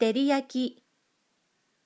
照り焼き。